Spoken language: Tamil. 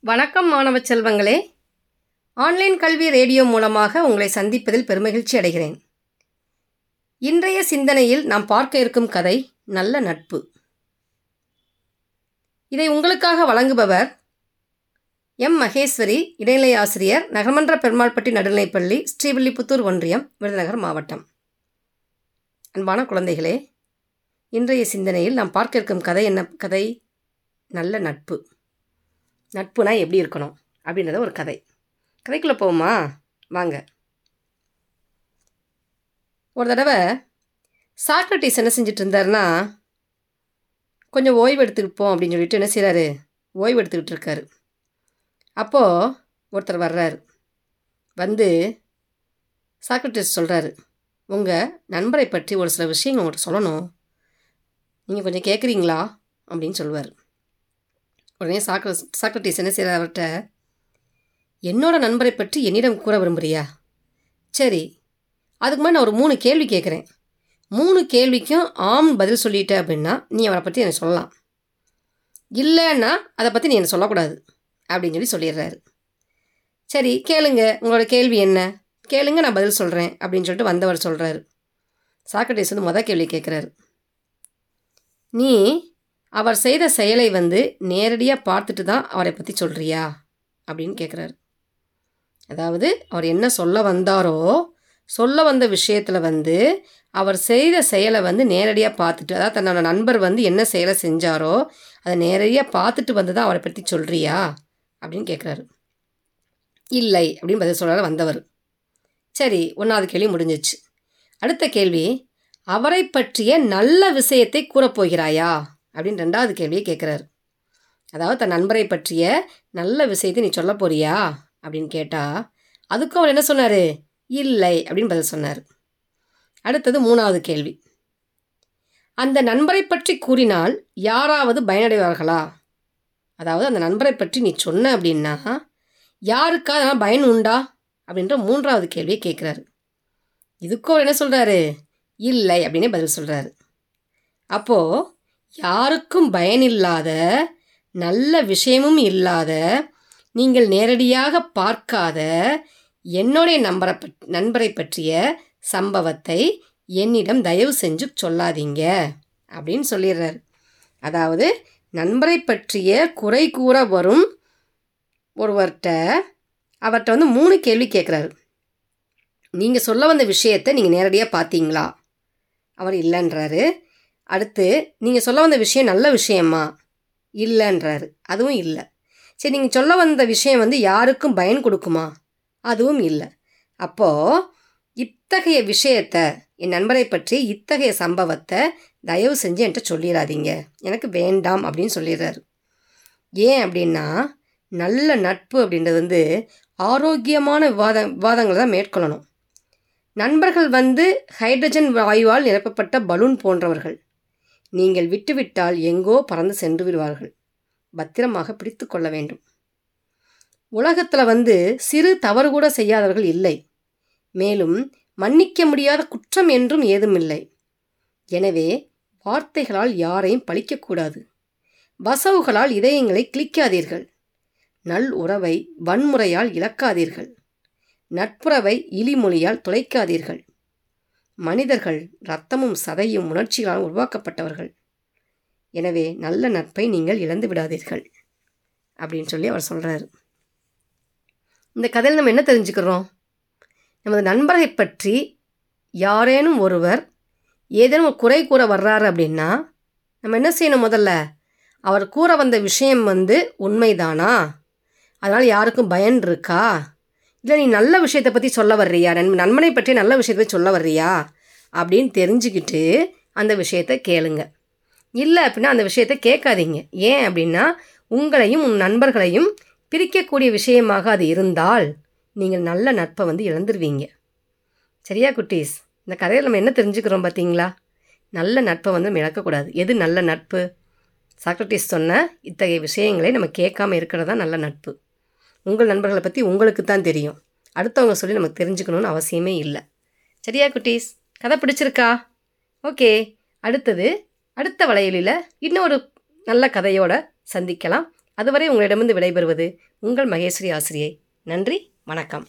வணக்கம் மாணவ செல்வங்களே. ஆன்லைன் கல்வி ரேடியோ மூலமாக உங்களை சந்திப்பதில் பெருமகிழ்ச்சி அடைகிறேன். இன்றைய சிந்தனையில் நாம் பார்க்க இருக்கும் கதை நல்ல நட்பு. இதை உங்களுக்காக வழங்குபவர் எம். மகேஸ்வரி இடைநிலை ஆசிரியர் நகர்மன்ற பெருமாள்பட்டி நடுநிலைப்பள்ளி ஸ்ரீவில்லிபுத்தூர் ஒன்றியம் விருதுநகர் மாவட்டம். அன்பான குழந்தைகளே இன்றைய சிந்தனையில் நாம் பார்க்க இருக்கும் கதை என்ன? கதை நல்ல நட்பு. நட்புனா எப்படி இருக்கணும் அப்படின்றத ஒரு கதை. கதைக்குள்ளே போவோமா? வாங்க. ஒரு தடவை சாக்ரட்டிஸ் என்ன செஞ்சிட்டு இருந்தாருன்னா கொஞ்சம் ஓய்வு எடுத்துக்கிப்போம் அப்படின்னு சொல்லிட்டு என்ன செய்கிறாரு ஓய்வு எடுத்துக்கிட்டு இருக்காரு. அப்போது ஒருத்தர் வர்றாரு. வந்து சாக்ரட்டிஸ் சொல்கிறாரு உங்கள் நண்பரை பற்றி ஒரு சில விஷயங்கள் உங்கள்கிட்ட சொல்லணும். நீங்கள் கொஞ்சம் கேட்குறீங்களா அப்படின்னு சொல்லுவார். உடனே சாக்ர சாக்ரட்டிஸ் என்ன செய்கிறார் அவர்கிட்ட என்னோட நண்பரை பற்றி என்னிடம் கூற விரும்புகிறியா சரி அதுக்கு முன்னாடி நான் ஒரு மூணு கேள்வி கேட்குறேன் மூணு கேள்விக்கும் ஆம் பதில் சொல்லிட்ட அப்படின்னா நீ அவரை பற்றி எனக்கு சொல்லலாம். இல்லைன்னா அதை பற்றி நீ என்னை சொல்லக்கூடாது அப்படின்னு சொல்லி சொல்லிடுறாரு. சரி கேளுங்க உங்களோட கேள்வி என்ன? கேளுங்க நான் பதில் சொல்கிறேன் அப்படின்னு சொல்லிட்டு வந்தவர் சொல்கிறாரு சாக்ரட்டிஸ் வந்து மொதல் கேள்வி கேட்குறாரு நீ அவர் செய்த செயலை வந்து நேரடியாக பார்த்துட்டு தான் அவரை பற்றி சொல்கிறியா அப்படின்னு கேட்குறாரு அதாவது அவர் என்ன சொல்ல வந்தாரோ சொல்ல வந்த விஷயத்தில் வந்து அவர் செய்த செயலை வந்து நேரடியாக பார்த்துட்டு அதாவது தன்னோட நண்பர் வந்து என்ன செயலை செஞ்சாரோ அதை நேரடியாக பார்த்துட்டு வந்து தான் அவரை பற்றி சொல்கிறியா அப்படின்னு கேட்குறாரு இல்லை அப்படின்னு பதில் சொல்கிறார் வந்தவர். சரி ஒன்றாவது கேள்வி முடிஞ்சிச்சு. அடுத்த கேள்வி அவரை பற்றிய நல்ல விஷயத்தை கூறப்போகிறாயா? அப்படின்னு ரெண்டாவது கேள்வியை கேட்குறாரு அதாவது தன் நண்பரை பற்றிய நல்ல விஷயத்தை நீ சொல்ல போறியா? அப்படின்னு கேட்டால் அதுக்கும் அவர் என்ன சொன்னார்? இல்லை அப்படின்னு பதில் சொன்னார். அடுத்தது மூணாவது கேள்வி. அந்த நண்பரை பற்றி கூறினால் யாராவது பயனடைவார்களா? அதாவது அந்த நண்பரை பற்றி நீ சொன்ன அப்படின்னா யாருக்கா அதனால் பயன் உண்டா? அப்படின்ற மூன்றாவது கேள்வியை கேட்குறாரு இதுக்கும் அவர் என்ன சொல்கிறாரு இல்லை அப்படின்னே பதில் சொல்கிறாரு அப்போது யாருக்கும் பயனில்லாத நல்ல விஷயமும் இல்லாத நீங்கள் நேரடியாக பார்க்காத என்னுடைய நம்பரை பட் நண்பரை பற்றிய சம்பவத்தை என்னிடம் தயவு செஞ்சு சொல்லாதீங்க. அப்படின்னு சொல்லிடுறாரு. அதாவது நண்பரை பற்றிய குறை கூற வரும் ஒருவர்கிட்ட அவர்கிட்ட வந்து மூணு கேள்வி கேட்குறாரு நீங்கள் சொல்ல வந்த விஷயத்தை நீங்கள் நேரடியாக பார்த்தீங்களா? அவர் இல்லைன்றாரு. அடுத்து நீங்கள் சொல்ல வந்த விஷயம் நல்ல விஷயமா? இல்லைன்றாரு. அதுவும் இல்லை. சரி நீங்கள் சொல்ல வந்த விஷயம் வந்து யாருக்கும் பயன் கொடுக்குமா? அதுவும் இல்லை. அப்போது இத்தகைய விஷயத்தை என் நண்பரை பற்றி இத்தகைய சம்பவத்தை தயவு செஞ்சு என்கிட்ட சொல்லிடாதீங்க எனக்கு வேண்டாம் அப்படின்னு சொல்லிடுறாரு. ஏன் அப்படின்னா நல்ல நட்பு அப்படின்றது வந்து ஆரோக்கியமான விவாத விவாதங்களை தான் மேற்கொள்ளணும். நண்பர்கள் வந்து ஹைட்ரஜன் வாயுவால் நிரப்பப்பட்ட பலூன் போன்றவர்கள். நீங்கள் விட்டுவிட்டால் எங்கோ பறந்து சென்று விடுவார்கள். பத்திரமாக பிடித்து கொள்ள வேண்டும். உலகத்தில் வந்து சிறு தவறு கூட செய்யாதவர்கள் இல்லை. மேலும் மன்னிக்க முடியாத குற்றம் என்றும் ஏதுமில்லை எனவே வார்த்தைகளால் யாரையும் பழிக்கக்கூடாது வசவுகளால் இதயங்களை கிளிக்காதீர்கள் நல் உறவை வன்முறையால் இழக்காதீர்கள். நட்புறவை இழிமொழியால் துளைக்காதீர்கள். மனிதர்கள் ரத்தமும் சதையும் உணர்ச்சிகளால் உருவாக்கப்பட்டவர்கள். எனவே நல்ல நட்பை நீங்கள் இழந்து விடாதீர்கள் அப்படின்னு சொல்லி அவர் சொல்கிறார் இந்த கதையில் நம்ம என்ன தெரிஞ்சுக்கிறோம்? நமது நண்பரை பற்றி யாரேனும் ஒருவர் ஏதேனும் ஒரு குறை கூற வர்றாரு அப்படின்னா நம்ம என்ன செய்யணும் முதல்ல? அவர் கூற வந்த விஷயம் வந்து உண்மைதானா? அதனால் யாருக்கும் பயன் இருக்கா? இல்லை நீ நல்ல விஷயத்தை பற்றி சொல்ல வர்றியா? நன் நண்பனை பற்றி நல்ல விஷயத்தை பற்றி சொல்ல வர்றியா? அப்படின்னு தெரிஞ்சுக்கிட்டு அந்த விஷயத்தை கேளுங்க. இல்லை அப்படின்னா அந்த விஷயத்தை கேட்காதீங்க. ஏன் அப்படின்னா உங்களையும் உன் நண்பர்களையும் பிரிக்கக்கூடிய விஷயமாக அது இருந்தால் நீங்கள் நல்ல நட்பை வந்து இழந்துருவீங்க. சரியா குட்டீஸ்? இந்த கதையில் நம்ம என்ன தெரிஞ்சுக்கிறோம் பார்த்தீங்களா நல்ல நட்பை வந்து நம்ம இழக்கக்கூடாது. எது நல்ல நட்பு? சாக்ரட்டிஸ் சொன்ன இத்தகைய விஷயங்களை நம்ம கேட்காம இருக்கிறது தான் நல்ல நட்பு. உங்கள் நண்பர்களை பற்றி உங்களுக்கு தான் தெரியும். அடுத்தவங்க சொல்லி நமக்கு தெரிஞ்சுக்கணும்னு அவசியமே இல்லை. சரியா குட்டீஸ்? கதை பிடிச்சிருக்கா? ஓகே. அடுத்தது அடுத்த வளையலில் இன்னொரு நல்ல கதையோட சந்திக்கலாம். அதுவரை உங்களிடமிருந்து விடைபெறுவது உங்கள் மகேஸ்வரி ஆசிரியை. நன்றி வணக்கம்.